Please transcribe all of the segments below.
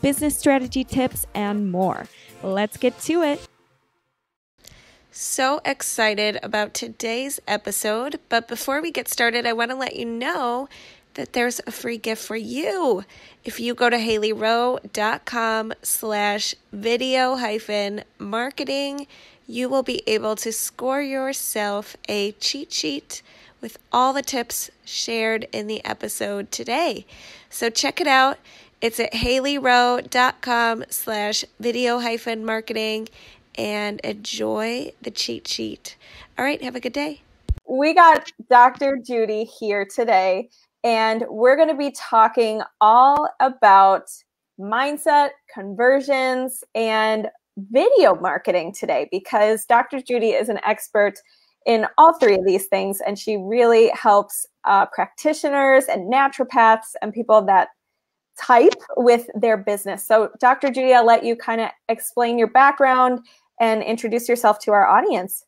business strategy tips, and more. Let's get to it. So excited about today's episode, but before we get started, I want to let you know that there's a free gift for you. If you go to haleyrowe.com slash video hyphen marketing, you will be able to score yourself a cheat sheet with all the tips shared in the episode today. So check it out. It's at haleyrowe.com slash video hyphen marketing and enjoy the cheat sheet. All right, have a good day. We got Dr. Judy here today, and we're going to be talking all about mindset, conversions, and video marketing today because Dr. Judy is an expert in all three of these things, and she really helps uh, practitioners and naturopaths and people that type with their business. So, Dr. Judy, I'll let you kind of explain your background and introduce yourself to our audience.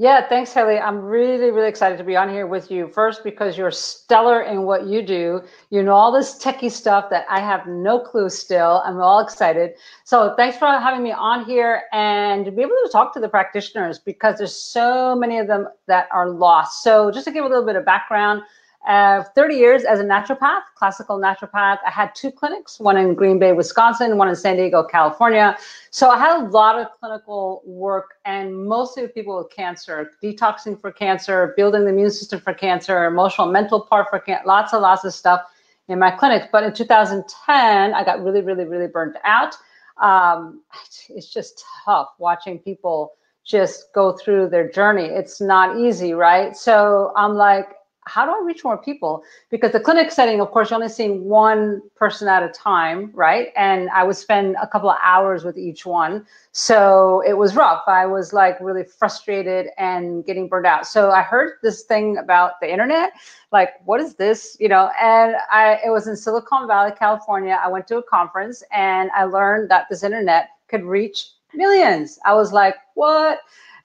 Yeah, thanks, Haley. I'm really, really excited to be on here with you. First, because you're stellar in what you do. You know all this techie stuff that I have no clue still. I'm all excited. So thanks for having me on here and to be able to talk to the practitioners because there's so many of them that are lost. So just to give a little bit of background, uh, 30 years as a naturopath, classical naturopath. I had two clinics, one in Green Bay, Wisconsin, one in San Diego, California. So I had a lot of clinical work and mostly with people with cancer, detoxing for cancer, building the immune system for cancer, emotional, mental part for cancer, lots and lots of stuff in my clinic. But in 2010, I got really, really, really burnt out. Um, it's just tough watching people just go through their journey. It's not easy, right? So I'm like, how do I reach more people? Because the clinic setting, of course, you're only seeing one person at a time, right? And I would spend a couple of hours with each one. So it was rough. I was like really frustrated and getting burned out. So I heard this thing about the internet, like, what is this? You know, and I it was in Silicon Valley, California. I went to a conference and I learned that this internet could reach millions. I was like, what?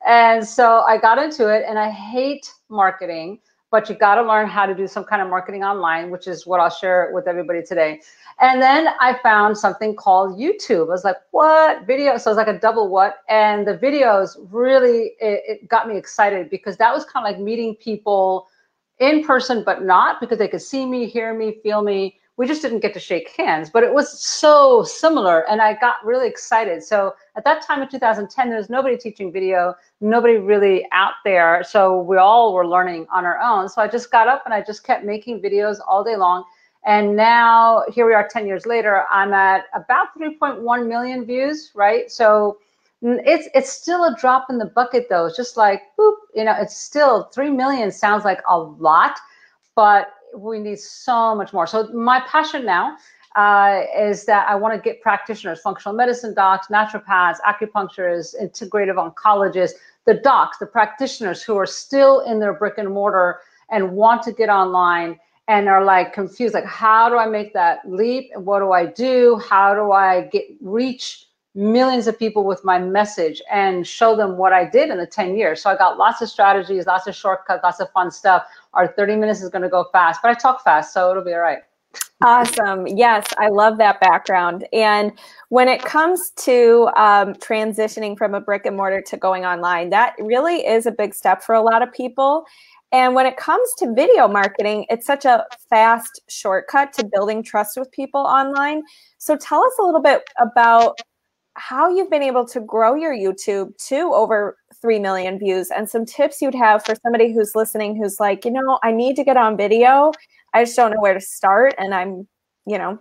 And so I got into it and I hate marketing but you got to learn how to do some kind of marketing online, which is what I'll share with everybody today. And then I found something called YouTube. I was like, what video? So it's like a double what? And the videos really, it, it got me excited because that was kind of like meeting people in person, but not because they could see me, hear me, feel me we just didn't get to shake hands, but it was so similar. And I got really excited. So at that time in 2010, there was nobody teaching video, nobody really out there. So we all were learning on our own. So I just got up and I just kept making videos all day long. And now here we are 10 years later, I'm at about 3.1 million views, right? So mm, it's it's still a drop in the bucket though. It's just like boop, you know, it's still 3 million sounds like a lot, but we need so much more. So my passion now uh, is that I want to get practitioners, functional medicine docs, naturopaths, acupuncturists, integrative oncologists, the docs, the practitioners who are still in their brick and mortar and want to get online and are like confused, like how do I make that leap? What do I do? How do I get reach millions of people with my message and show them what I did in the 10 years? So I got lots of strategies, lots of shortcuts, lots of fun stuff our 30 minutes is going to go fast, but I talk fast, so it'll be all right. Awesome. Yes, I love that background. And when it comes to um, transitioning from a brick and mortar to going online, that really is a big step for a lot of people. And when it comes to video marketing, it's such a fast shortcut to building trust with people online. So tell us a little bit about how you've been able to grow your YouTube to over 3 million views and some tips you'd have for somebody who's listening who's like, you know, I need to get on video. I just don't know where to start. And I'm, you know,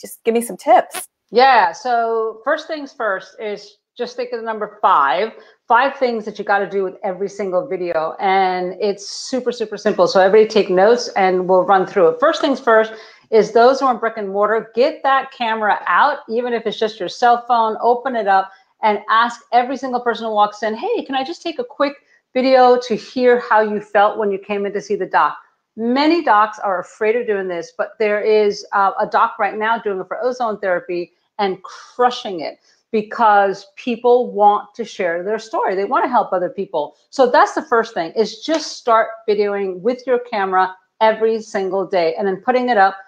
just give me some tips. Yeah. So, first things first is just think of the number five five things that you got to do with every single video and it's super super simple so everybody take notes and we'll run through it first things first is those who are in brick and mortar, get that camera out, even if it's just your cell phone, open it up and ask every single person who walks in, hey, can I just take a quick video to hear how you felt when you came in to see the doc? Many docs are afraid of doing this, but there is uh, a doc right now doing it for ozone therapy and crushing it because people want to share their story. They want to help other people. So that's the first thing is just start videoing with your camera every single day and then putting it up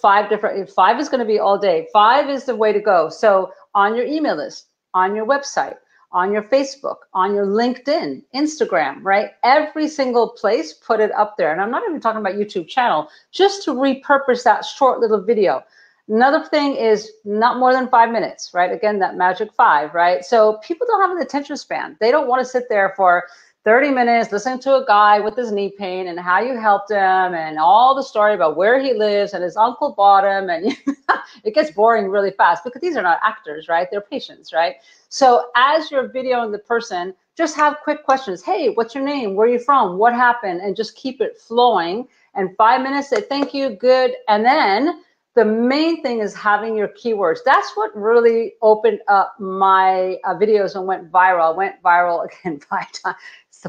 five different five is going to be all day. Five is the way to go. So on your email list, on your website, on your Facebook, on your LinkedIn, Instagram, right? Every single place, put it up there. And I'm not even talking about YouTube channel, just to repurpose that short little video. Another thing is not more than five minutes, right? Again, that magic five, right? So people don't have an attention span. They don't want to sit there for 30 minutes listening to a guy with his knee pain and how you helped him and all the story about where he lives and his uncle bought him. And it gets boring really fast because these are not actors, right? They're patients, right? So as you're videoing the person, just have quick questions. Hey, what's your name? Where are you from? What happened? And just keep it flowing. And five minutes, say thank you, good. And then the main thing is having your keywords. That's what really opened up my uh, videos and went viral. went viral again five times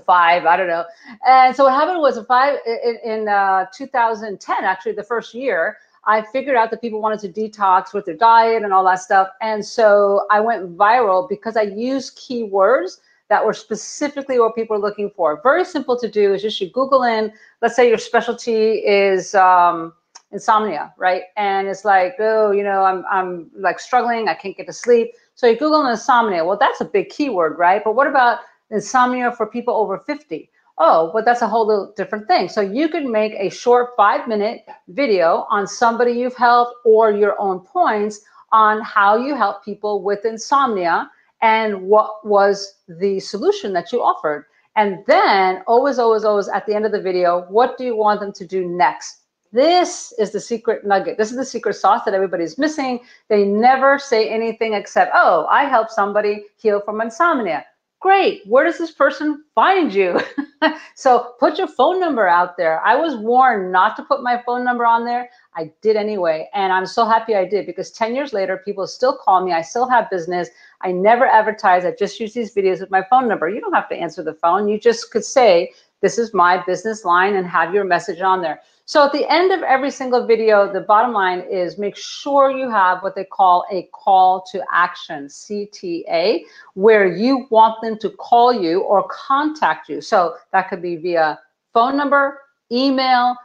five, I don't know. And so what happened was five in, in uh, 2010, actually the first year, I figured out that people wanted to detox with their diet and all that stuff. And so I went viral because I used keywords that were specifically what people are looking for. Very simple to do is just you Google in, let's say your specialty is um, insomnia, right? And it's like, oh, you know, I'm, I'm like struggling, I can't get to sleep. So you Google insomnia. Well, that's a big keyword, right? But what about insomnia for people over 50? Oh, but that's a whole different thing. So you could make a short five minute video on somebody you've helped or your own points on how you help people with insomnia and what was the solution that you offered. And then always, always, always at the end of the video, what do you want them to do next? This is the secret nugget. This is the secret sauce that everybody's missing. They never say anything except, oh, I helped somebody heal from insomnia. Great. Where does this person find you? so put your phone number out there. I was warned not to put my phone number on there. I did anyway. And I'm so happy I did because 10 years later, people still call me. I still have business. I never advertise. I just use these videos with my phone number. You don't have to answer the phone. You just could say, this is my business line and have your message on there. So at the end of every single video, the bottom line is make sure you have what they call a call to action, CTA, where you want them to call you or contact you. So that could be via phone number, email,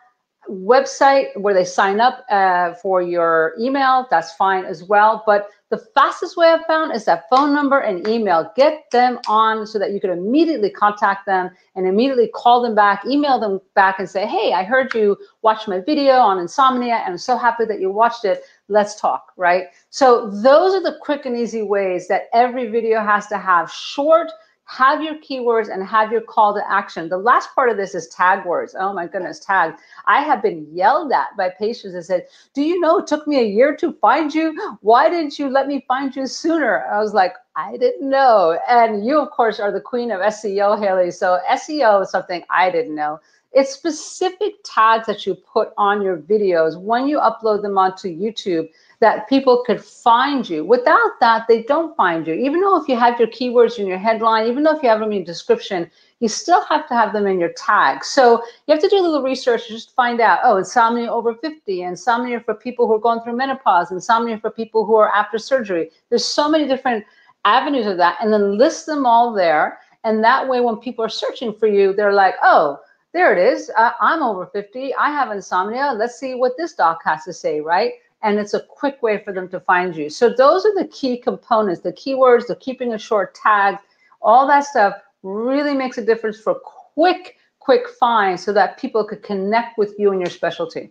website where they sign up uh, for your email. That's fine as well. But the fastest way I've found is that phone number and email. Get them on so that you can immediately contact them and immediately call them back, email them back and say, hey, I heard you watch my video on insomnia and I'm so happy that you watched it. Let's talk, right? So those are the quick and easy ways that every video has to have short, have your keywords and have your call to action. The last part of this is tag words. Oh my goodness, tag. I have been yelled at by patients that said, Do you know it took me a year to find you? Why didn't you let me find you sooner? I was like, I didn't know. And you, of course, are the queen of SEO, Haley. So SEO is something I didn't know. It's specific tags that you put on your videos when you upload them onto YouTube that people could find you. Without that, they don't find you. Even though if you have your keywords in your headline, even though if you have them in your description, you still have to have them in your tag. So you have to do a little research to just find out, oh, insomnia over 50, insomnia for people who are going through menopause, insomnia for people who are after surgery. There's so many different avenues of that. And then list them all there. And that way, when people are searching for you, they're like, oh, there it is. Uh, I'm over 50. I have insomnia. Let's see what this doc has to say, right? And it's a quick way for them to find you. So those are the key components, the keywords, the keeping a short tag, all that stuff really makes a difference for quick, quick find so that people could connect with you and your specialty.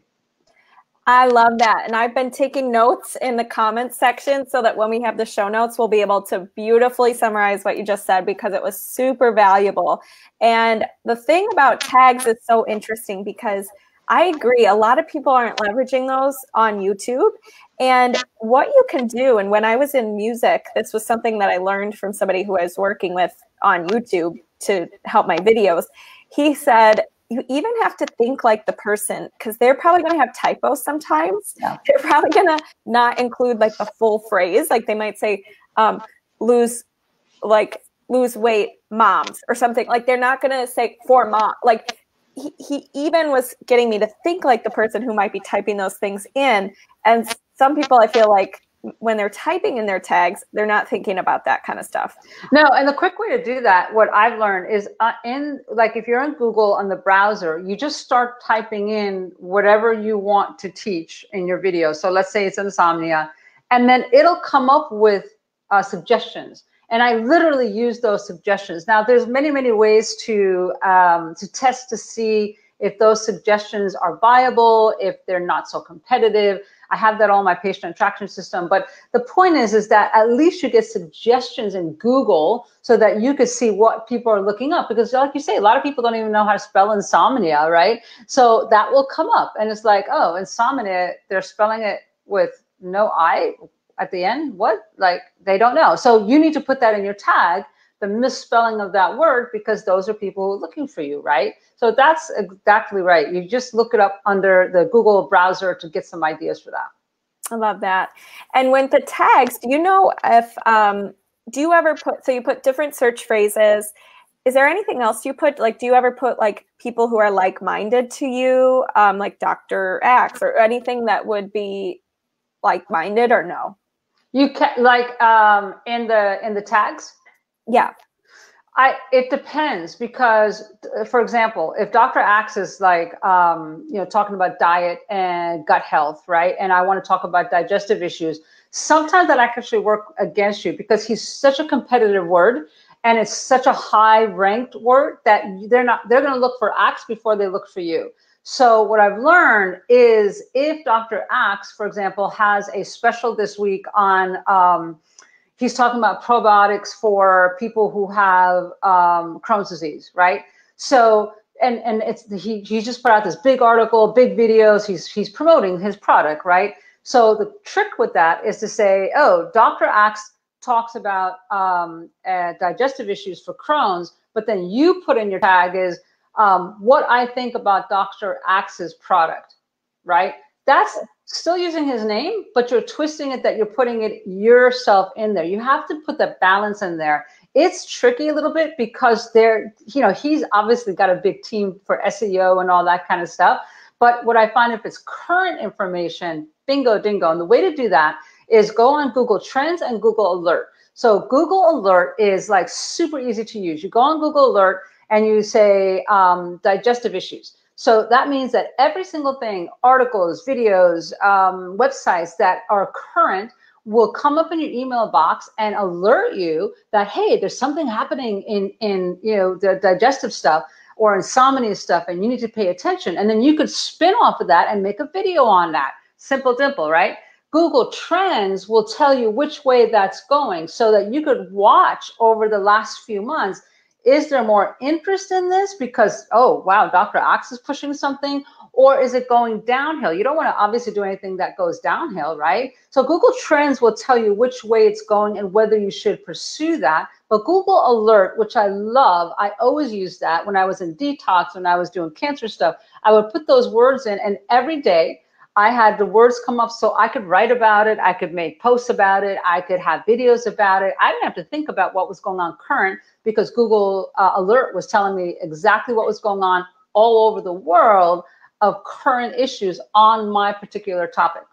I love that. And I've been taking notes in the comments section so that when we have the show notes, we'll be able to beautifully summarize what you just said because it was super valuable. And the thing about tags is so interesting because – I agree. A lot of people aren't leveraging those on YouTube. And what you can do, and when I was in music, this was something that I learned from somebody who I was working with on YouTube to help my videos. He said, you even have to think like the person because they're probably going to have typos sometimes. Yeah. They're probably going to not include like the full phrase. Like they might say, um, lose, like lose weight moms or something. Like they're not going to say for mom. Like he, even was getting me to think like the person who might be typing those things in. And some people I feel like when they're typing in their tags, they're not thinking about that kind of stuff. No, and the quick way to do that, what I've learned is uh, in like if you're in Google on the browser, you just start typing in whatever you want to teach in your video. So let's say it's insomnia, and then it'll come up with uh, suggestions. And I literally use those suggestions. Now, there's many, many ways to um, to test to see if those suggestions are viable, if they're not so competitive. I have that on my patient attraction system. But the point is, is that at least you get suggestions in Google so that you could see what people are looking up. Because like you say, a lot of people don't even know how to spell insomnia, right? So that will come up and it's like, oh, insomnia, they're spelling it with no I at the end. What? Like they don't know. So you need to put that in your tag the misspelling of that word because those are people who are looking for you, right? So that's exactly right. You just look it up under the Google browser to get some ideas for that. I love that. And when the tags, do you know if um, do you ever put so you put different search phrases? Is there anything else you put? Like, do you ever put like people who are like-minded to you, um, like Dr. Axe, or anything that would be like-minded, or no? You can like um, in the in the tags. Yeah. I, it depends because, for example, if Dr. Axe is like, um, you know, talking about diet and gut health, right? And I want to talk about digestive issues, sometimes that actually work against you because he's such a competitive word and it's such a high ranked word that they're not, they're going to look for Axe before they look for you. So what I've learned is if Dr. Axe, for example, has a special this week on, um, he's talking about probiotics for people who have um, Crohn's disease, right? So, and and it's he he just put out this big article, big videos. He's he's promoting his product, right? So the trick with that is to say, oh, Dr. Axe talks about um, uh, digestive issues for Crohn's, but then you put in your tag is um, what I think about Dr. Axe's product, right? That's still using his name, but you're twisting it that you're putting it yourself in there. You have to put the balance in there. It's tricky a little bit because there, you know, he's obviously got a big team for SEO and all that kind of stuff. But what I find if it's current information, bingo dingo. And the way to do that is go on Google Trends and Google Alert. So Google Alert is like super easy to use. You go on Google Alert and you say um, digestive issues. So that means that every single thing, articles, videos, um, websites that are current will come up in your email box and alert you that, hey, there's something happening in, in you know, the digestive stuff or insomnia stuff and you need to pay attention. And then you could spin off of that and make a video on that. Simple dimple, right? Google Trends will tell you which way that's going so that you could watch over the last few months is there more interest in this because, oh, wow, Dr. Axe is pushing something? Or is it going downhill? You don't want to obviously do anything that goes downhill, right? So Google Trends will tell you which way it's going and whether you should pursue that. But Google Alert, which I love, I always use that when I was in detox, when I was doing cancer stuff. I would put those words in, and every day I had the words come up so I could write about it. I could make posts about it. I could have videos about it. I didn't have to think about what was going on current because Google uh, Alert was telling me exactly what was going on all over the world of current issues on my particular topic.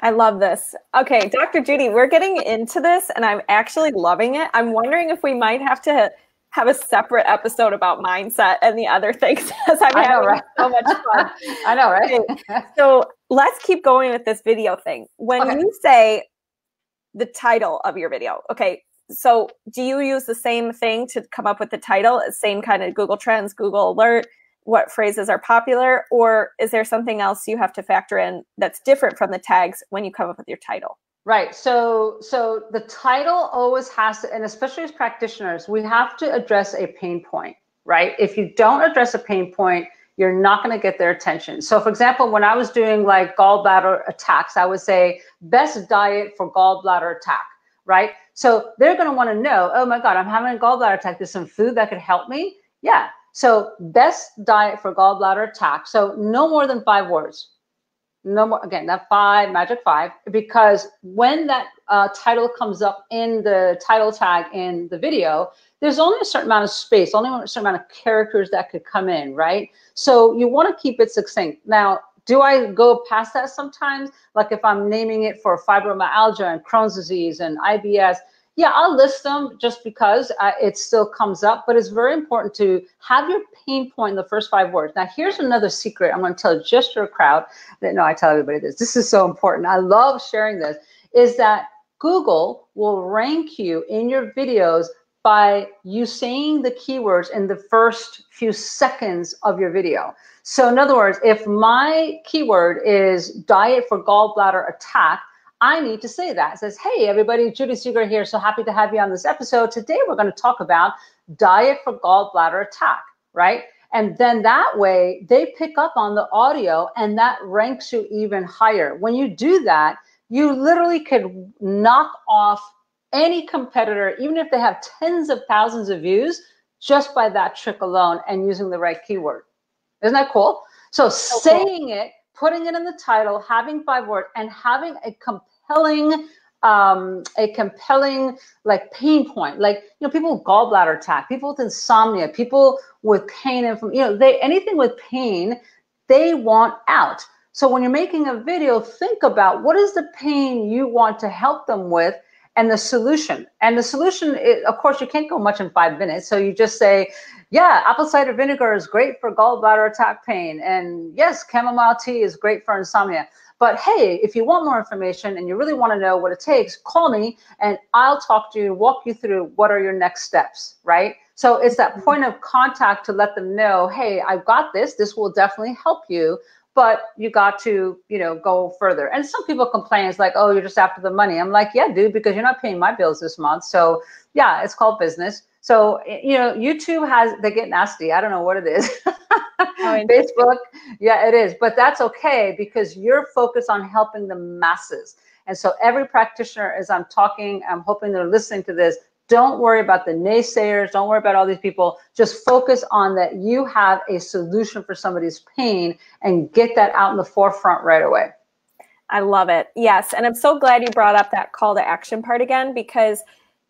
I love this. Okay, Dr. Judy, we're getting into this and I'm actually loving it. I'm wondering if we might have to have a separate episode about mindset and the other things as I'm having know, right? so much fun. I know, right? So let's keep going with this video thing. When okay. you say the title of your video, okay, so do you use the same thing to come up with the title? Same kind of Google Trends, Google Alert, what phrases are popular, or is there something else you have to factor in that's different from the tags when you come up with your title? Right. So so the title always has to, and especially as practitioners, we have to address a pain point, right? If you don't address a pain point, you're not going to get their attention. So for example, when I was doing like gallbladder attacks, I would say best diet for gallbladder attack, right? So they're going to want to know, oh my God, I'm having a gallbladder attack. There's some food that could help me. Yeah. So best diet for gallbladder attack. So no more than five words. No more, again, that five, magic five, because when that uh, title comes up in the title tag in the video, there's only a certain amount of space, only a certain amount of characters that could come in, right? So you want to keep it succinct. Now, do I go past that sometimes? Like if I'm naming it for fibromyalgia and Crohn's disease and IBS, yeah, I'll list them just because uh, it still comes up, but it's very important to have your pain point in the first five words. Now, here's another secret I'm going to tell just your crowd that no, I tell everybody this. This is so important. I love sharing this. Is that Google will rank you in your videos by you saying the keywords in the first few seconds of your video. So, in other words, if my keyword is diet for gallbladder attack, I need to say that. It says, hey, everybody, Judy Seeger here. So happy to have you on this episode. Today, we're going to talk about diet for gallbladder attack, right? And then that way, they pick up on the audio and that ranks you even higher. When you do that, you literally could knock off any competitor, even if they have tens of thousands of views, just by that trick alone and using the right keyword. Isn't that cool? So, saying it putting it in the title, having five words, and having a compelling um, a compelling like pain point, like you know, people with gallbladder attack, people with insomnia, people with pain and from you know, they anything with pain, they want out. So when you're making a video, think about what is the pain you want to help them with and the solution. And the solution, is, of course, you can't go much in five minutes. So you just say, yeah, apple cider vinegar is great for gallbladder attack pain. And yes, chamomile tea is great for insomnia. But hey, if you want more information and you really want to know what it takes, call me and I'll talk to you, walk you through what are your next steps, right? So it's that mm-hmm. point of contact to let them know, hey, I've got this. This will definitely help you but you got to you know go further. And some people complain it's like oh you're just after the money. I'm like yeah dude because you're not paying my bills this month. So yeah it's called business. So you know youtube has they get nasty. I don't know what it is. Oh, facebook yeah it is. But that's okay because you're focused on helping the masses. And so every practitioner as i'm talking i'm hoping they're listening to this don't worry about the naysayers. Don't worry about all these people. Just focus on that you have a solution for somebody's pain and get that out in the forefront right away. I love it. Yes. And I'm so glad you brought up that call to action part again because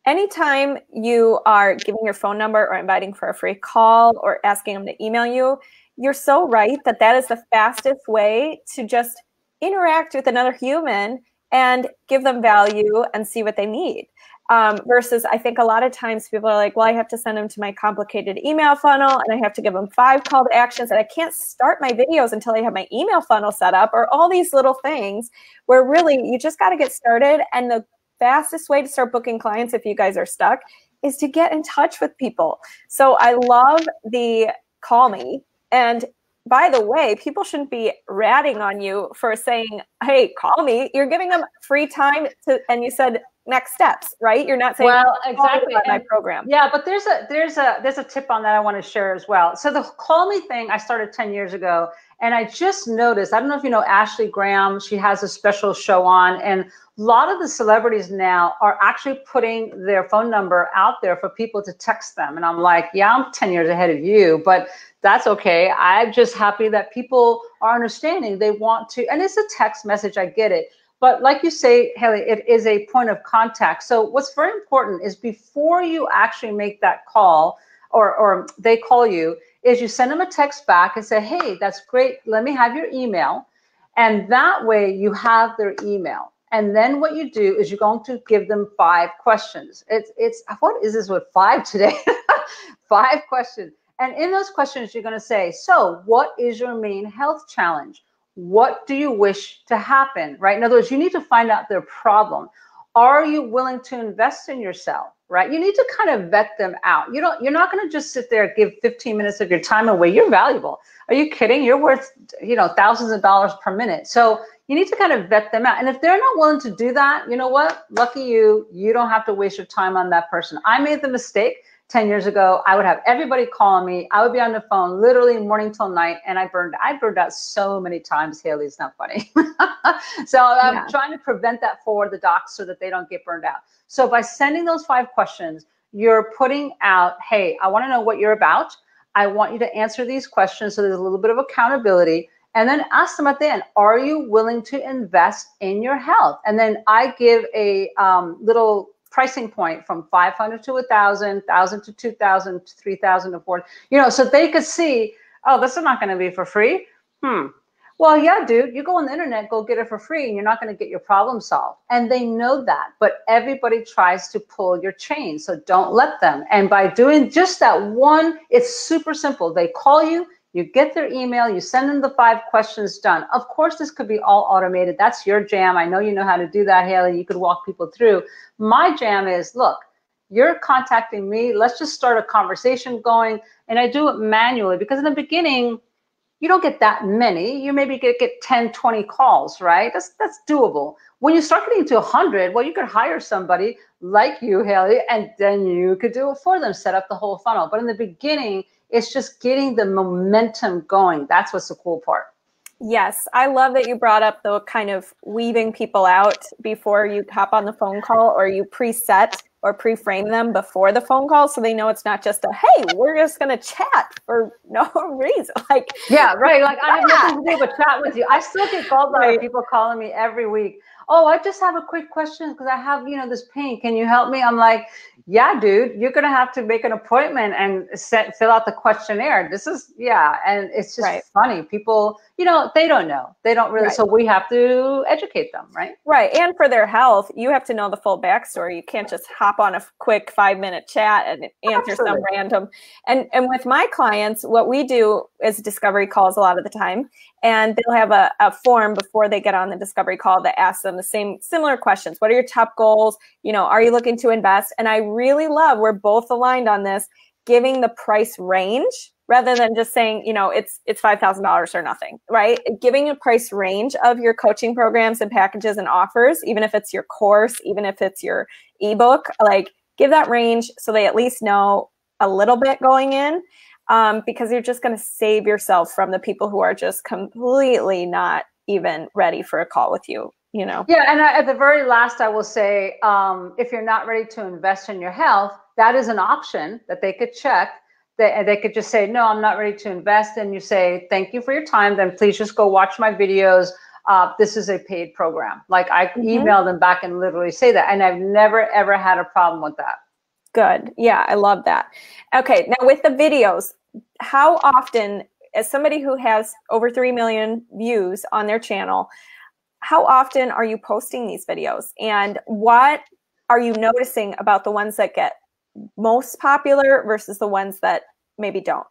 anytime you are giving your phone number or inviting for a free call or asking them to email you, you're so right that that is the fastest way to just interact with another human and give them value and see what they need. Um, versus, I think a lot of times people are like, well, I have to send them to my complicated email funnel and I have to give them five call to actions and I can't start my videos until I have my email funnel set up or all these little things where really you just got to get started. And the fastest way to start booking clients, if you guys are stuck, is to get in touch with people. So I love the call me. And by the way, people shouldn't be ratting on you for saying, "Hey, call me." You're giving them free time to, and you said next steps, right? You're not saying, "Well, exactly." about my program. Yeah, but there's a there's a there's a tip on that I want to share as well. So the call me thing I started ten years ago, and I just noticed. I don't know if you know Ashley Graham. She has a special show on, and a lot of the celebrities now are actually putting their phone number out there for people to text them. And I'm like, yeah, I'm ten years ahead of you, but that's okay. I'm just happy that people are understanding. They want to, and it's a text message. I get it. But like you say, Haley, it is a point of contact. So what's very important is before you actually make that call or, or they call you, is you send them a text back and say, hey, that's great. Let me have your email. And that way you have their email. And then what you do is you're going to give them five questions. It's it's what is this with five today? five questions. And in those questions, you're going to say, So, what is your main health challenge? What do you wish to happen? Right? In other words, you need to find out their problem. Are you willing to invest in yourself? Right? You need to kind of vet them out. You don't, you're not going to just sit there give 15 minutes of your time away. You're valuable. Are you kidding? You're worth, you know, thousands of dollars per minute. So you need to kind of vet them out. And if they're not willing to do that, you know what? Lucky you, you don't have to waste your time on that person. I made the mistake 10 years ago, I would have everybody calling me. I would be on the phone literally morning till night, and I burned. I burned out so many times. Haley, it's not funny. so I'm yeah. trying to prevent that for the docs so that they don't get burned out. So by sending those five questions, you're putting out, hey, I want to know what you're about. I want you to answer these questions so there's a little bit of accountability. And then ask them at the end, are you willing to invest in your health? And then I give a um, little pricing point from 500 to 1,000, 1,000 to 2,000, 3,000 to 4, you know, so they could see, oh, this is not going to be for free. Hmm, well, yeah, dude, you go on the internet, go get it for free, and you're not going to get your problem solved. And they know that, but everybody tries to pull your chain. So don't let them. And by doing just that one, it's super simple. They call you, you get their email, you send them the five questions done. Of course, this could be all automated. That's your jam. I know you know how to do that, Haley. You could walk people through. My jam is look, you're contacting me. Let's just start a conversation going. And I do it manually because in the beginning, you don't get that many. You maybe get, get 10, 20 calls, right? That's that's doable. When you start getting to 100, well, you could hire somebody like you, Haley, and then you could do it for them, set up the whole funnel. But in the beginning, it's just getting the momentum going. That's what's the cool part. Yes, I love that you brought up the kind of weaving people out before you hop on the phone call or you preset or pre-frame them before the phone call so they know it's not just a hey we're just going to chat for no reason like yeah right like i have nothing to do but chat with you i still get calls right. people calling me every week oh i just have a quick question because i have you know this pain can you help me i'm like yeah, dude, you're gonna have to make an appointment and set, fill out the questionnaire. This is yeah, and it's just right. funny. People, you know, they don't know. They don't really. Right. So we have to educate them, right? Right, and for their health, you have to know the full backstory. You can't just hop on a quick five minute chat and answer Absolutely. some random. And and with my clients, what we do is discovery calls a lot of the time, and they'll have a, a form before they get on the discovery call that asks them the same similar questions. What are your top goals? You know, are you looking to invest? And I really love we're both aligned on this, giving the price range rather than just saying, you know, it's it's five thousand dollars or nothing, right? Giving a price range of your coaching programs and packages and offers, even if it's your course, even if it's your ebook, like give that range so they at least know a little bit going in um, because you're just going to save yourself from the people who are just completely not even ready for a call with you you know? Yeah and I, at the very last i will say um, if you're not ready to invest in your health that is an option that they could check. They, they could just say no i'm not ready to invest and you say thank you for your time then please just go watch my videos. Uh, this is a paid program. Like i mm-hmm. email them back and literally say that and i've never ever had a problem with that Good. Yeah, I love that. Okay, now with the videos, how often, as somebody who has over 3 million views on their channel, how often are you posting these videos? And what are you noticing about the ones that get most popular versus the ones that maybe don't?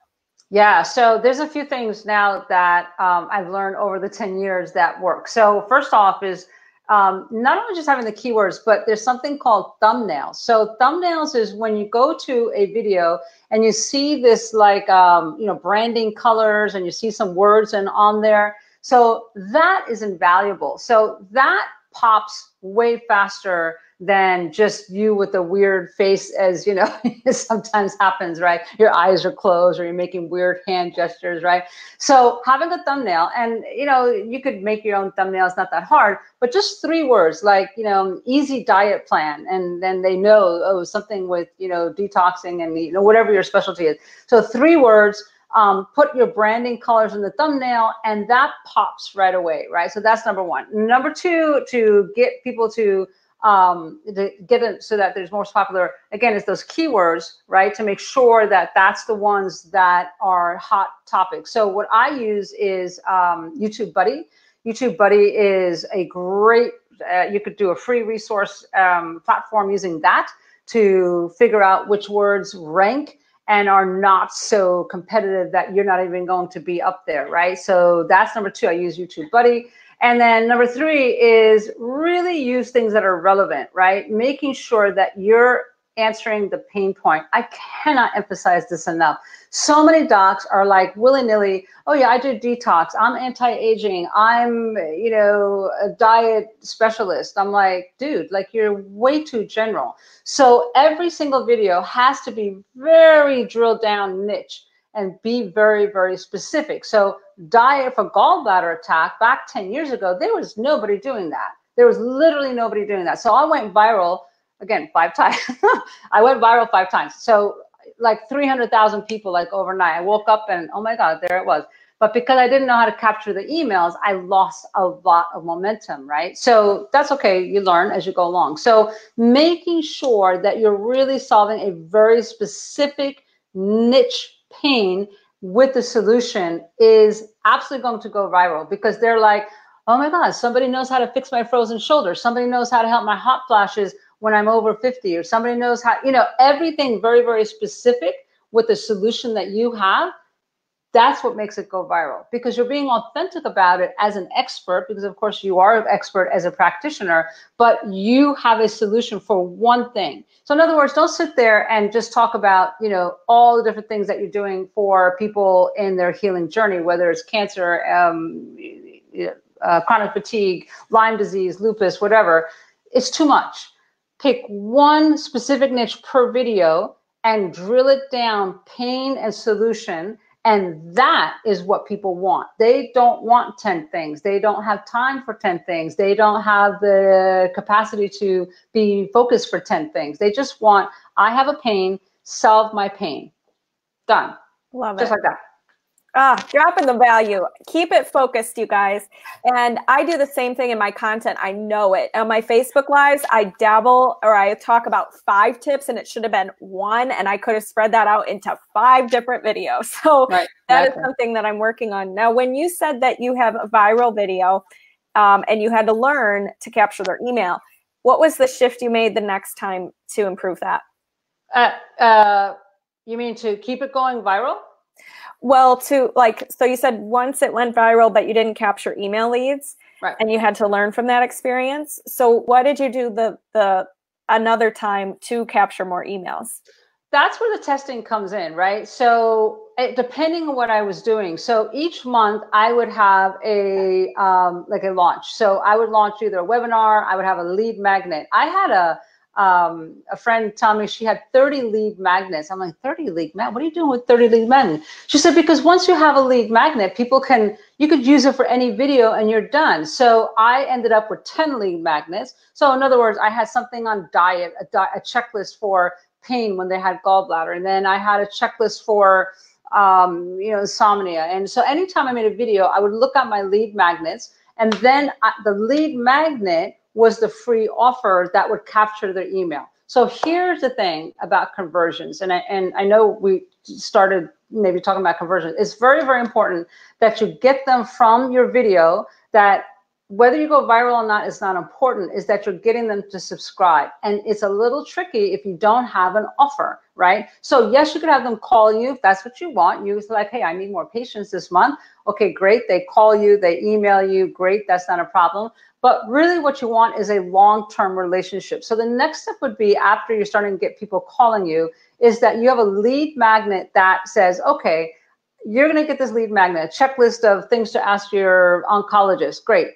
Yeah, so there's a few things now that um, I've learned over the 10 years that work. So, first off, is um, not only just having the keywords, but there's something called thumbnails. So thumbnails is when you go to a video and you see this like, um, you know, branding colors and you see some words and on there. So that is invaluable. So that pops way faster than just you with a weird face as you know sometimes happens right? Your eyes are closed or you're making weird hand gestures right? So having a thumbnail and you know you could make your own thumbnail it's not that hard but just three words like you know easy diet plan and then they know oh something with you know detoxing and you know whatever your specialty is. So three words um, put your branding colors in the thumbnail and that pops right away right? So that's number one. Number two to get people to um, to get it so that there's most popular. Again, it's those keywords, right? To make sure that that's the ones that are hot topics. So what I use is um, YouTube Buddy. YouTube Buddy is a great. Uh, you could do a free resource um, platform using that to figure out which words rank and are not so competitive that you're not even going to be up there, right? So that's number two. I use YouTube Buddy. And then number three is really use things that are relevant, right? Making sure that you're answering the pain point. I cannot emphasize this enough. So many docs are like willy nilly, oh yeah, I do detox. I'm anti-aging. I'm, you know, a diet specialist. I'm like, dude, like you're way too general. So every single video has to be very drilled down niche and be very, very specific. So diet for gallbladder attack back 10 years ago, there was nobody doing that. There was literally nobody doing that. So I went viral again five times. I went viral five times. So like 300,000 people like overnight. I woke up and oh my God, there it was. But because I didn't know how to capture the emails, I lost a lot of momentum, right? So that's okay. You learn as you go along. So making sure that you're really solving a very specific niche pain with the solution is absolutely going to go viral because they're like, oh my God, somebody knows how to fix my frozen shoulder. Somebody knows how to help my hot flashes when I'm over 50, or somebody knows how, you know, everything very, very specific with the solution that you have that's what makes it go viral. Because you're being authentic about it as an expert because of course you are an expert as a practitioner but you have a solution for one thing. So in other words don't sit there and just talk about you know all the different things that you're doing for people in their healing journey whether it's cancer um, uh, chronic fatigue lyme disease lupus whatever. It's too much pick one specific niche per video and drill it down pain and solution and that is what people want. They don't want 10 things. They don't have time for 10 things. They don't have the capacity to be focused for 10 things. They just want, I have a pain, solve my pain. Done. Love it. Just like that. Ah, dropping the value. Keep it focused, you guys. And I do the same thing in my content. I know it. On my Facebook lives, I dabble or I talk about five tips and it should have been one. And I could have spread that out into five different videos. So right, that exactly. is something that I'm working on. Now, when you said that you have a viral video um, and you had to learn to capture their email, what was the shift you made the next time to improve that? Uh, uh, you mean to keep it going viral? Well, to like, so you said once it went viral, but you didn't capture email leads, right? And you had to learn from that experience. So, what did you do the the another time to capture more emails? That's where the testing comes in, right? So, it, depending on what I was doing, so each month I would have a um, like a launch. So, I would launch either a webinar, I would have a lead magnet. I had a um, a friend told me she had 30 lead magnets. I'm like, 30 lead magnet? What are you doing with 30 lead magnets? She said, because once you have a lead magnet, people can, you could use it for any video and you're done. So I ended up with 10 lead magnets. So in other words, I had something on diet, a, di- a checklist for pain when they had gallbladder. And then I had a checklist for, um, you know, insomnia. And so anytime I made a video, I would look at my lead magnets and then I, the lead magnet was the free offer that would capture their email. So here's the thing about conversions, and I, and I know we started maybe talking about conversions. It's very very important that you get them from your video. That whether you go viral or not is not important. Is that you're getting them to subscribe, and it's a little tricky if you don't have an offer, right? So yes, you could have them call you if that's what you want. You like, hey, I need more patients this month. Okay, great. They call you, they email you. Great, that's not a problem. But really, what you want is a long term relationship. So, the next step would be after you're starting to get people calling you, is that you have a lead magnet that says, okay, you're going to get this lead magnet, a checklist of things to ask your oncologist. Great.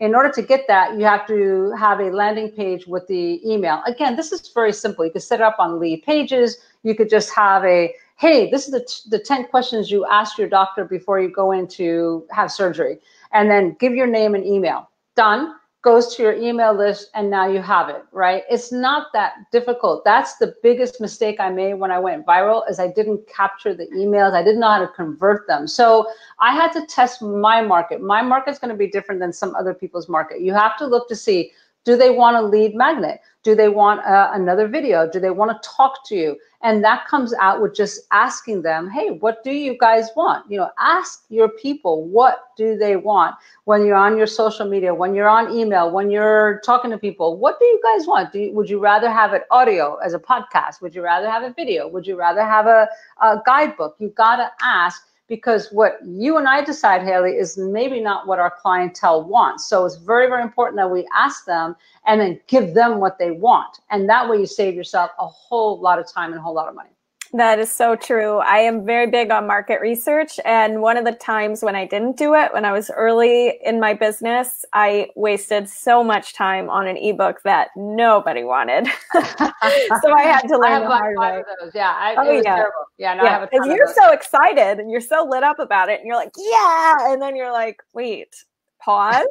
In order to get that, you have to have a landing page with the email. Again, this is very simple. You could set it up on Leadpages. You could just have a, hey, this is the, the 10 questions you ask your doctor before you go in to have surgery. And then give your name and email done goes to your email list and now you have it right? It's not that difficult. That's the biggest mistake i made when i went viral is i didn't capture the emails. I didn't know how to convert them. So i had to test my market. My market's going to be different than some other people's market. You have to look to see do they want a lead magnet do they want uh, another video do they want to talk to you and that comes out with just asking them, hey, what do you guys want? You know, ask your people, what do they want when you're on your social media, when you're on email, when you're talking to people? What do you guys want? Do you, would you rather have it audio as a podcast? Would you rather have a video? Would you rather have a, a guidebook? You've got to ask because what you and I decide, Haley, is maybe not what our clientele wants. So it's very, very important that we ask them and then give them what they want. And that way you save yourself a whole lot of time and a whole lot of money. That is so true. I am very big on market research. And one of the times when I didn't do it, when I was early in my business, I wasted so much time on an ebook that nobody wanted. so I had to learn I have the hard way. Of those. Yeah. I, oh, yeah. Terrible. Yeah. No, yeah. Because you're so excited and you're so lit up about it. And you're like, yeah. And then you're like, wait, pause.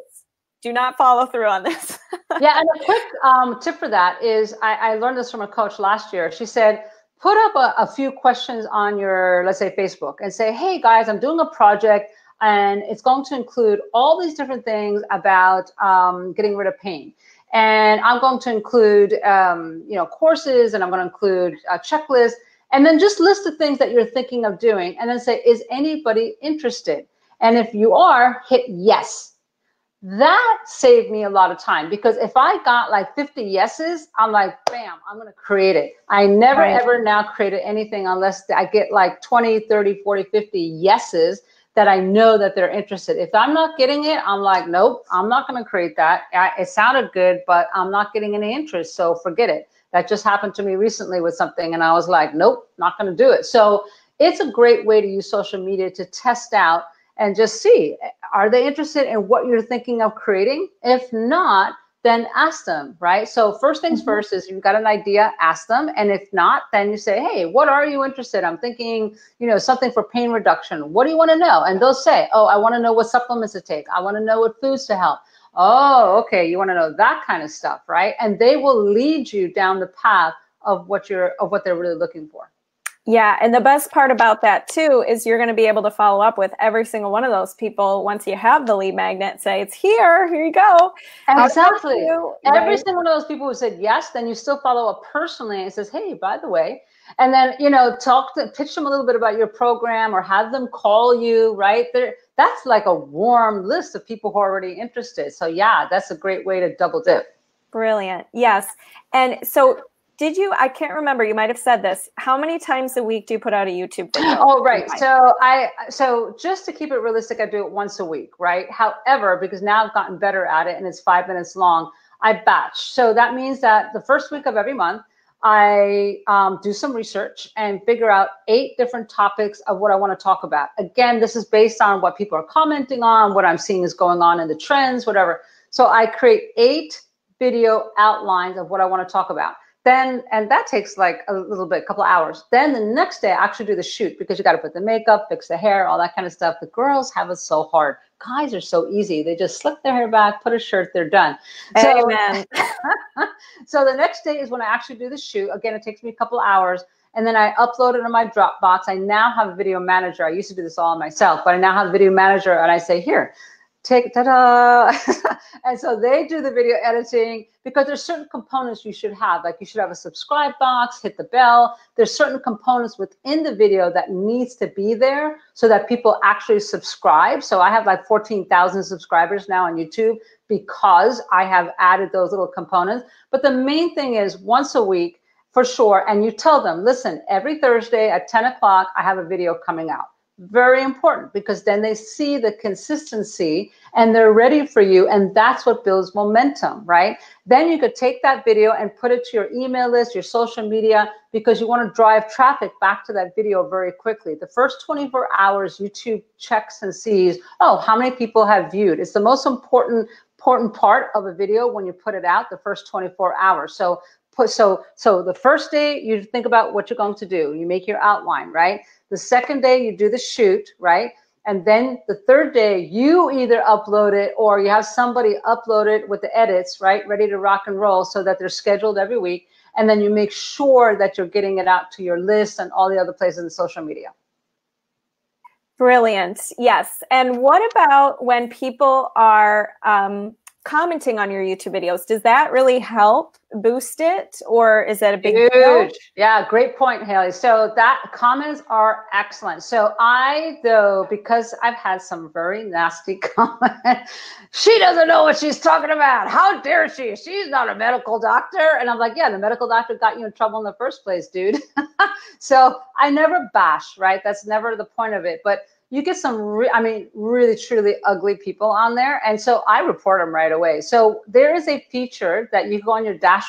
do not follow through on this. yeah. And a quick um, tip for that is I, I learned this from a coach last year. She said, put up a, a few questions on your, let's say, Facebook and say, hey guys, I'm doing a project and it's going to include all these different things about um, getting rid of pain. And I'm going to include, um, you know, courses, and I'm going to include a checklist, and then just list the things that you're thinking of doing, and then say, is anybody interested? And if you are, hit yes that saved me a lot of time because if I got like 50 yeses, I'm like, bam, I'm going to create it. I never right. ever now created anything unless I get like 20, 30, 40, 50 yeses that I know that they're interested. If I'm not getting it, I'm like, nope, I'm not going to create that. It sounded good, but I'm not getting any interest. So forget it. That just happened to me recently with something. And I was like, nope, not going to do it. So it's a great way to use social media to test out and just see are they interested in what you're thinking of creating? If not, then ask them, right? So first things mm-hmm. first is you've got an idea, ask them. And if not, then you say, hey, what are you interested? I'm thinking, you know, something for pain reduction. What do you want to know? And they'll say, oh, I want to know what supplements to take. I want to know what foods to help. Oh, okay. You want to know that kind of stuff, right? And they will lead you down the path of what you're of what they're really looking for. Yeah, and the best part about that too is you're going to be able to follow up with every single one of those people once you have the lead magnet. Say it's here, here you go. Exactly. You, every single one of those people who said yes, then you still follow up personally and says, "Hey, by the way," and then you know talk to pitch them a little bit about your program or have them call you. Right there, that's like a warm list of people who are already interested. So yeah, that's a great way to double dip. Brilliant. Yes. And so did you i can't remember you might have said this how many times a week do you put out a youtube video? Oh right. So i so just to keep it realistic i do it once a week right? However because now i've gotten better at it and it's five minutes long i batch. So that means that the first week of every month i um, do some research and figure out eight different topics of what i want to talk about. Again this is based on what people are commenting on what i'm seeing is going on in the trends whatever. So i create eight video outlines of what i want to talk about then, and that takes like a little bit, a couple hours. Then the next day, I actually do the shoot because you got to put the makeup, fix the hair, all that kind of stuff. The girls have it so hard. Guys are so easy. They just slip their hair back, put a shirt, they're done. So, so the next day is when I actually do the shoot. Again, it takes me a couple hours and then I upload it on my Dropbox. I now have a video manager. I used to do this all myself, but I now have a video manager, and I say, here, take ta-da! And so they do the video editing because there's certain components you should have like you should have a subscribe box hit the bell. There's certain components within the video that needs to be there so that people actually subscribe. So i have like 14,000 subscribers now on youtube because i have added those little components. But the main thing is once a week for sure and you tell them listen every thursday at 10 o'clock i have a video coming out very important because then they see the consistency and they're ready for you and that's what builds momentum right? Then you could take that video and put it to your email list your social media because you want to drive traffic back to that video very quickly. The first 24 hours youtube checks and sees oh how many people have viewed. It's the most important important part of a video when you put it out the first 24 hours. So put so so the first day you think about what you're going to do. You make your outline right the second day, you do the shoot, right? And then the third day, you either upload it or you have somebody upload it with the edits, right? Ready to rock and roll so that they're scheduled every week. And then you make sure that you're getting it out to your list and all the other places in social media. Brilliant. Yes. And what about when people are um, commenting on your YouTube videos. Does that really help boost it or is that a big Huge. Deal? Yeah, great point, Haley. So that comments are excellent. So I though, because I've had some very nasty comments, she doesn't know what she's talking about. How dare she? She's not a medical doctor. And I'm like, yeah, the medical doctor got you in trouble in the first place, dude. so I never bash, right? That's never the point of it. But you get some, re- I mean, really, truly ugly people on there. And so I report them right away. So there is a feature that you go on your dashboard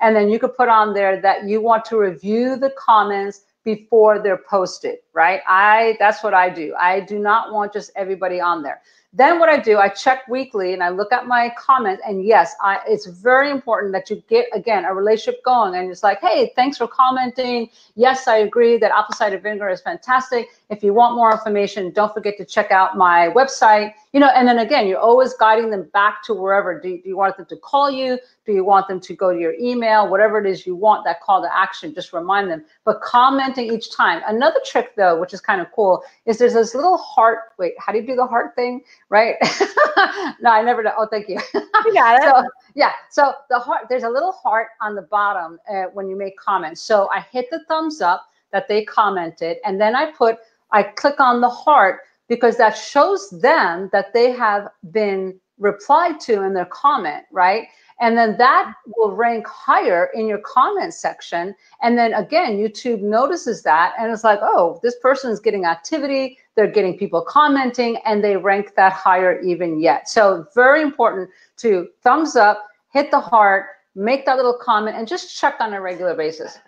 and then you could put on there that you want to review the comments before they're posted, right? I that's what I do. I do not want just everybody on there. Then what I do, I check weekly and I look at my comments. And yes, I, it's very important that you get again a relationship going. And it's like, hey, thanks for commenting. Yes, I agree that apple cider vinegar is fantastic. If you want more information, don't forget to check out my website you know, and then again, you're always guiding them back to wherever. Do, do you want them to call you? Do you want them to go to your email? Whatever it is you want, that call to action, just remind them. But commenting each time. Another trick though, which is kind of cool, is there's this little heart. Wait, how do you do the heart thing? Right? no, I never know. Oh, thank you. You got it. so, yeah. So the heart, there's a little heart on the bottom uh, when you make comments. So I hit the thumbs up that they commented, and then I put, I click on the heart because that shows them that they have been replied to in their comment, right? And then that will rank higher in your comment section. And then again, YouTube notices that and it's like, oh, this person is getting activity, they're getting people commenting, and they rank that higher even yet. So, very important to thumbs up, hit the heart, make that little comment, and just check on a regular basis.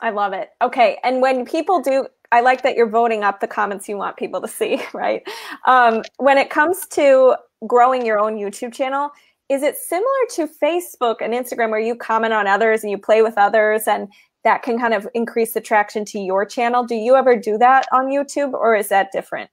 I love it. Okay. And when people do, I like that you're voting up the comments you want people to see, right? Um, when it comes to growing your own YouTube channel, is it similar to Facebook and Instagram where you comment on others and you play with others and that can kind of increase the traction to your channel? Do you ever do that on YouTube or is that different?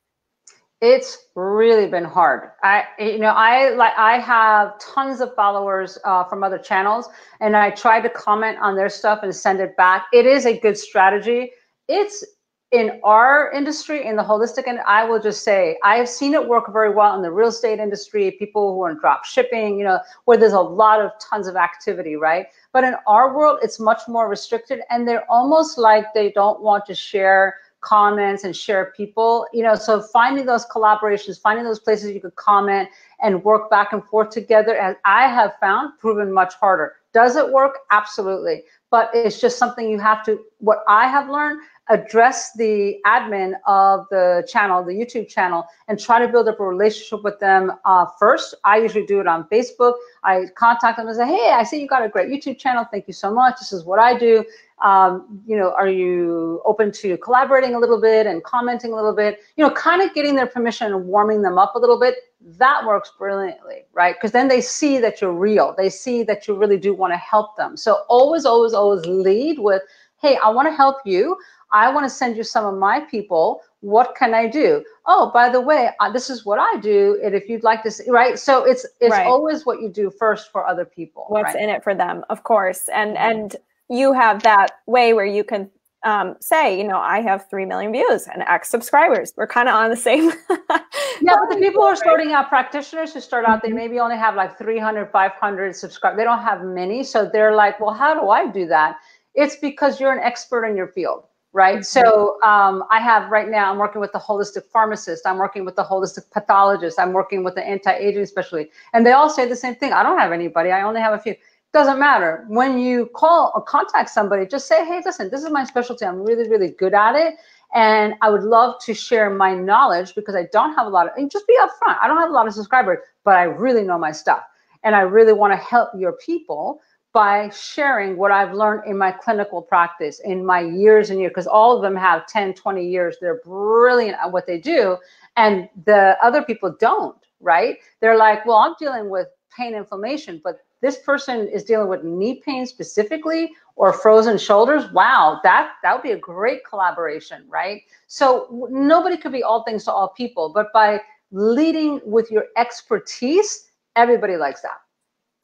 It's really been hard. I, you know, I like I have tons of followers uh, from other channels, and I try to comment on their stuff and send it back. It is a good strategy. It's in our industry, in the holistic, and I will just say I have seen it work very well in the real estate industry. People who are in drop shipping, you know, where there's a lot of tons of activity, right? But in our world, it's much more restricted, and they're almost like they don't want to share comments and share people you know so finding those collaborations finding those places you could comment and work back and forth together as i have found proven much harder does it work absolutely but it's just something you have to what i have learned address the admin of the channel, the YouTube channel, and try to build up a relationship with them uh, first. I usually do it on Facebook. I contact them and say, hey, I see you got a great YouTube channel. Thank you so much. This is what I do. Um, you know, are you open to collaborating a little bit and commenting a little bit? You know, kind of getting their permission and warming them up a little bit. That works brilliantly, right? Because then they see that you're real. They see that you really do want to help them. So always, always, always lead with, hey, I want to help you. I want to send you some of my people. What can I do? Oh, by the way, uh, this is what I do. And if you'd like to see, right? So it's it's right. always what you do first for other people. What's right? in it for them, of course. And and you have that way where you can um, say, you know, I have three million views and X subscribers. We're kind of on the same. yeah, but the people who are starting out, practitioners who start out, they mm-hmm. maybe only have like 300, 500 subscribers. They don't have many. So they're like, well, how do I do that? It's because you're an expert in your field right? Mm-hmm. So um, I have right now, I'm working with the holistic pharmacist, I'm working with the holistic pathologist, I'm working with the anti-aging specialty, and they all say the same thing. I don't have anybody, I only have a few. Doesn't matter. When you call or contact somebody, just say, hey, listen, this is my specialty. I'm really, really good at it. And I would love to share my knowledge because I don't have a lot of, and just be upfront. I don't have a lot of subscribers, but I really know my stuff. And I really want to help your people by sharing what I've learned in my clinical practice in my years and years, because all of them have 10, 20 years. They're brilliant at what they do. And the other people don't, right? They're like, well, I'm dealing with pain inflammation, but this person is dealing with knee pain specifically or frozen shoulders. Wow, that that would be a great collaboration, right? So nobody could be all things to all people, but by leading with your expertise, everybody likes that.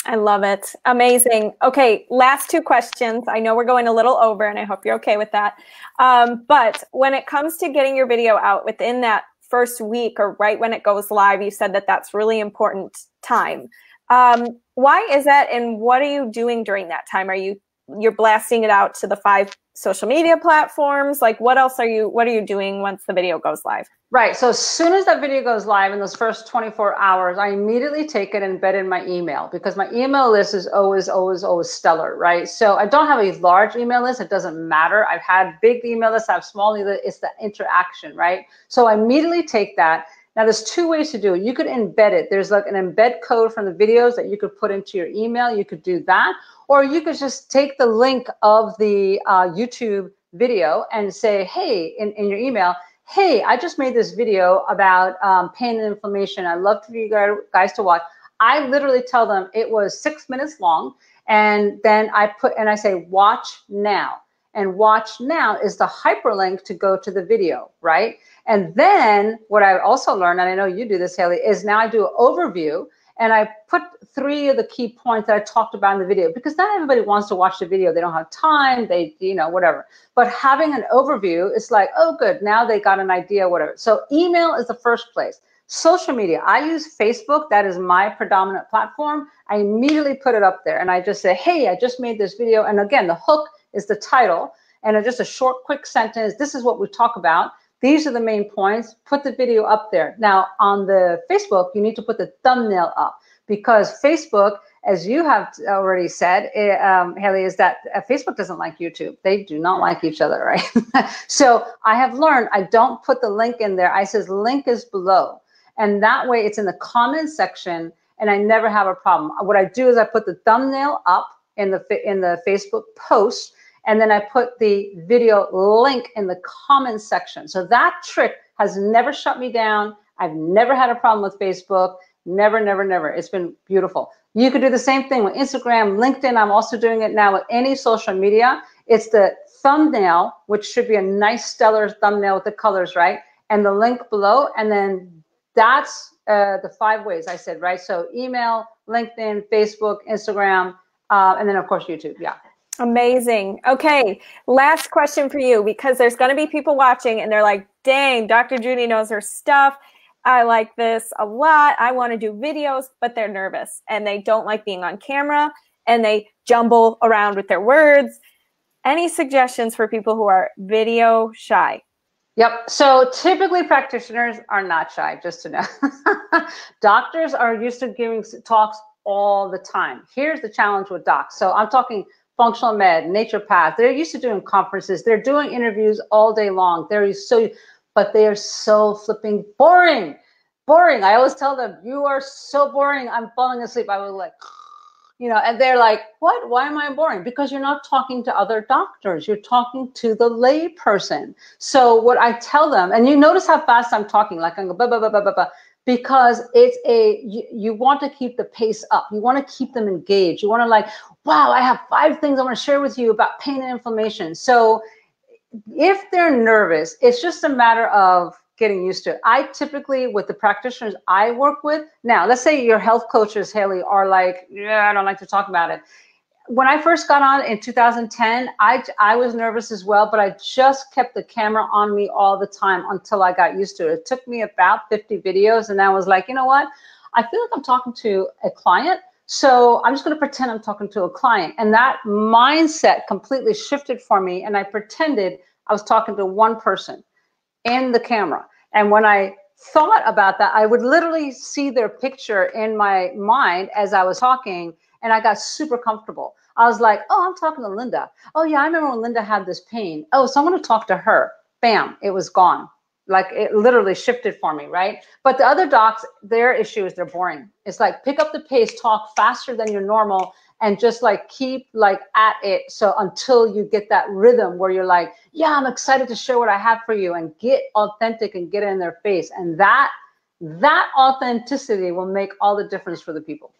I love it. Amazing. Okay, last two questions. I know we're going a little over, and I hope you're okay with that. Um, but when it comes to getting your video out within that first week or right when it goes live, you said that that's really important time. Um, why is that, and what are you doing during that time? Are you you're blasting it out to the five social media platforms? Like what else are you what are you doing once the video goes live? Right so as soon as that video goes live in those first 24 hours i immediately take it and embed in my email because my email list is always always always stellar right? So i don't have a large email list it doesn't matter. I've had big email lists i have small email it's the interaction right? So i immediately take that now, there's two ways to do it. You could embed it. There's like an embed code from the videos that you could put into your email. You could do that. Or you could just take the link of the uh, YouTube video and say, hey, in, in your email, hey, I just made this video about um, pain and inflammation. I'd love for you guys to watch. I literally tell them it was six minutes long. And then I put, and I say, watch now. and watch now is the hyperlink to go to the video, right? And then what I also learned, and I know you do this, Haley, is now I do an overview and I put three of the key points that I talked about in the video because not everybody wants to watch the video. They don't have time, they, you know, whatever. But having an overview is like, oh, good, now they got an idea, whatever. So email is the first place. Social media, I use Facebook. That is my predominant platform. I immediately put it up there and I just say, hey, I just made this video. And again, the hook is the title and just a short, quick sentence. This is what we talk about. These are the main points. Put the video up there. Now, on the Facebook, you need to put the thumbnail up because Facebook, as you have already said, it, eh, um, Haley, is that uh, Facebook doesn't like YouTube. They do not like each other, right? so I have learned I don't put the link in there. I says link is below. And that way it's in the comment section and I never have a problem. What I do is I put the thumbnail up in the in the Facebook post and then I put the video link in the comments section. So that trick has never shut me down. I've never had a problem with Facebook. Never, never, never. It's been beautiful. You could do the same thing with Instagram, LinkedIn. I'm also doing it now with any social media. It's the thumbnail, which should be a nice stellar thumbnail with the colors, right? And the link below. And then that's uh, the five ways I said, right? So email, LinkedIn, Facebook, Instagram, uh, and then of course YouTube. Yeah. Amazing. Okay, last question for you because there's going to be people watching and they're like, dang, Dr. Judy knows her stuff. I like this a lot. I want to do videos, but they're nervous and they don't like being on camera and they jumble around with their words. Any suggestions for people who are video shy? Yep. So typically practitioners are not shy, just to know. Doctors are used to giving talks all the time. Here's the challenge with docs. So I'm talking functional med, naturopath. They're used to doing conferences. They're doing interviews all day long. They're so, but they are so flipping boring. Boring. I always tell them, you are so boring. I'm falling asleep. I was like, you know, and they're like, what? Why am I boring? Because you're not talking to other doctors. You're talking to the lay person. So what I tell them, and you notice how fast I'm talking, like I'm go, blah, blah, blah, blah, blah, blah because it's a you, you, want to keep the pace up. You want to keep them engaged. You want to like wow i have five things i want to share with you about pain and inflammation. So if they're nervous it's just a matter of getting used to it. I typically with the practitioners i work with now let's say your health coaches haley are like yeah i don't like to talk about it when I first got on in 2010, I, I was nervous as well, but I just kept the camera on me all the time until I got used to it. It took me about 50 videos, and I was like, you know what? I feel like I'm talking to a client, so I'm just going to pretend I'm talking to a client. And that mindset completely shifted for me, and I pretended I was talking to one person in the camera. And when I thought about that, I would literally see their picture in my mind as I was talking and I got super comfortable. I was like, oh, I'm talking to Linda. Oh, yeah, I remember when Linda had this pain. Oh, so I'm going to talk to her. Bam, it was gone. Like it literally shifted for me, right? But the other docs, their issue is they're boring. It's like pick up the pace, talk faster than your normal, and just like keep like at it. So until you get that rhythm where you're like, yeah, I'm excited to share what I have for you and get authentic and get in their face. And that that authenticity will make all the difference for the people.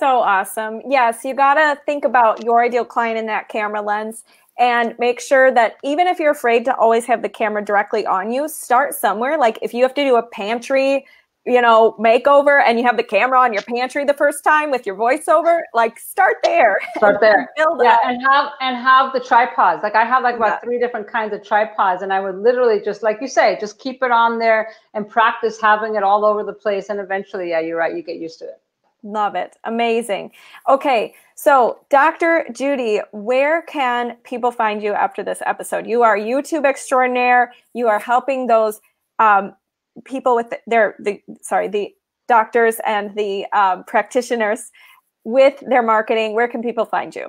So awesome. Yes, you got to think about your ideal client in that camera lens and make sure that even if you're afraid to always have the camera directly on you, start somewhere. Like if you have to do a pantry, you know, makeover and you have the camera on your pantry the first time with your voiceover, like start there. Start there. Build yeah, up. and have and have the tripods. Like I have like about yeah. three different kinds of tripods, and I would literally just like you say, just keep it on there and practice having it all over the place. And eventually, yeah, you're right, you get used to it. Love it. Amazing. Okay. So, Dr. Judy, where can people find you after this episode? You are YouTube extraordinaire. You are helping those um, people with their, the, sorry, the doctors and the um, practitioners with their marketing. Where can people find you?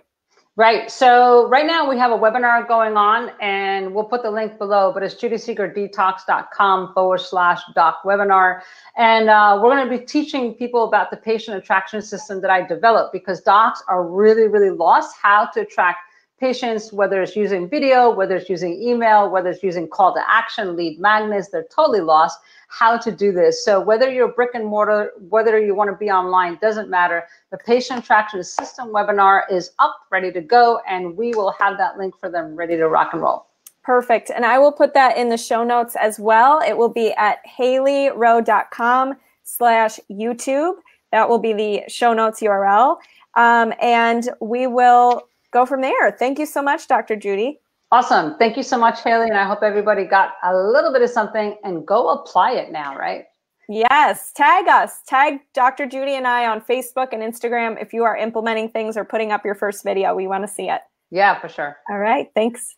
Right. So right now we have a webinar going on and we'll put the link below, but it's judyseegerdetox.com forward slash doc webinar. And uh, we're going to be teaching people about the patient attraction system that I developed because docs are really, really lost how to attract patients, whether it's using video, whether it's using email, whether it's using call to action, lead magnets, they're totally lost how to do this. So whether you're brick and mortar, whether you want to be online, doesn't matter. The patient attraction system webinar is up, ready to go, and we will have that link for them ready to rock and roll. Perfect. And I will put that in the show notes as well. It will be at haleyrowe.com slash YouTube. That will be the show notes URL. Um, and we will go from there. Thank you so much, Dr. Judy. Awesome. Thank you so much, Haley. And I hope everybody got a little bit of something and go apply it now, right? Yes. Tag us. Tag Dr. Judy and I on Facebook and Instagram if you are implementing things or putting up your first video. We want to see it. Yeah, for sure. All right. Thanks.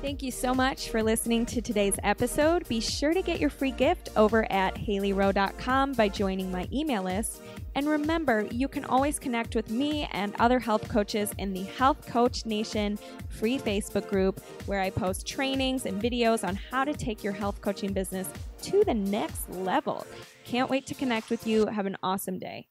Thank you so much for listening to today's episode. Be sure to get your free gift over at haleyrowe.com by joining my email list. And remember, you can always connect with me and other health coaches in the Health Coach Nation free Facebook group, where I post trainings and videos on how to take your health coaching business to the next level. Can't wait to connect with you. Have an awesome day.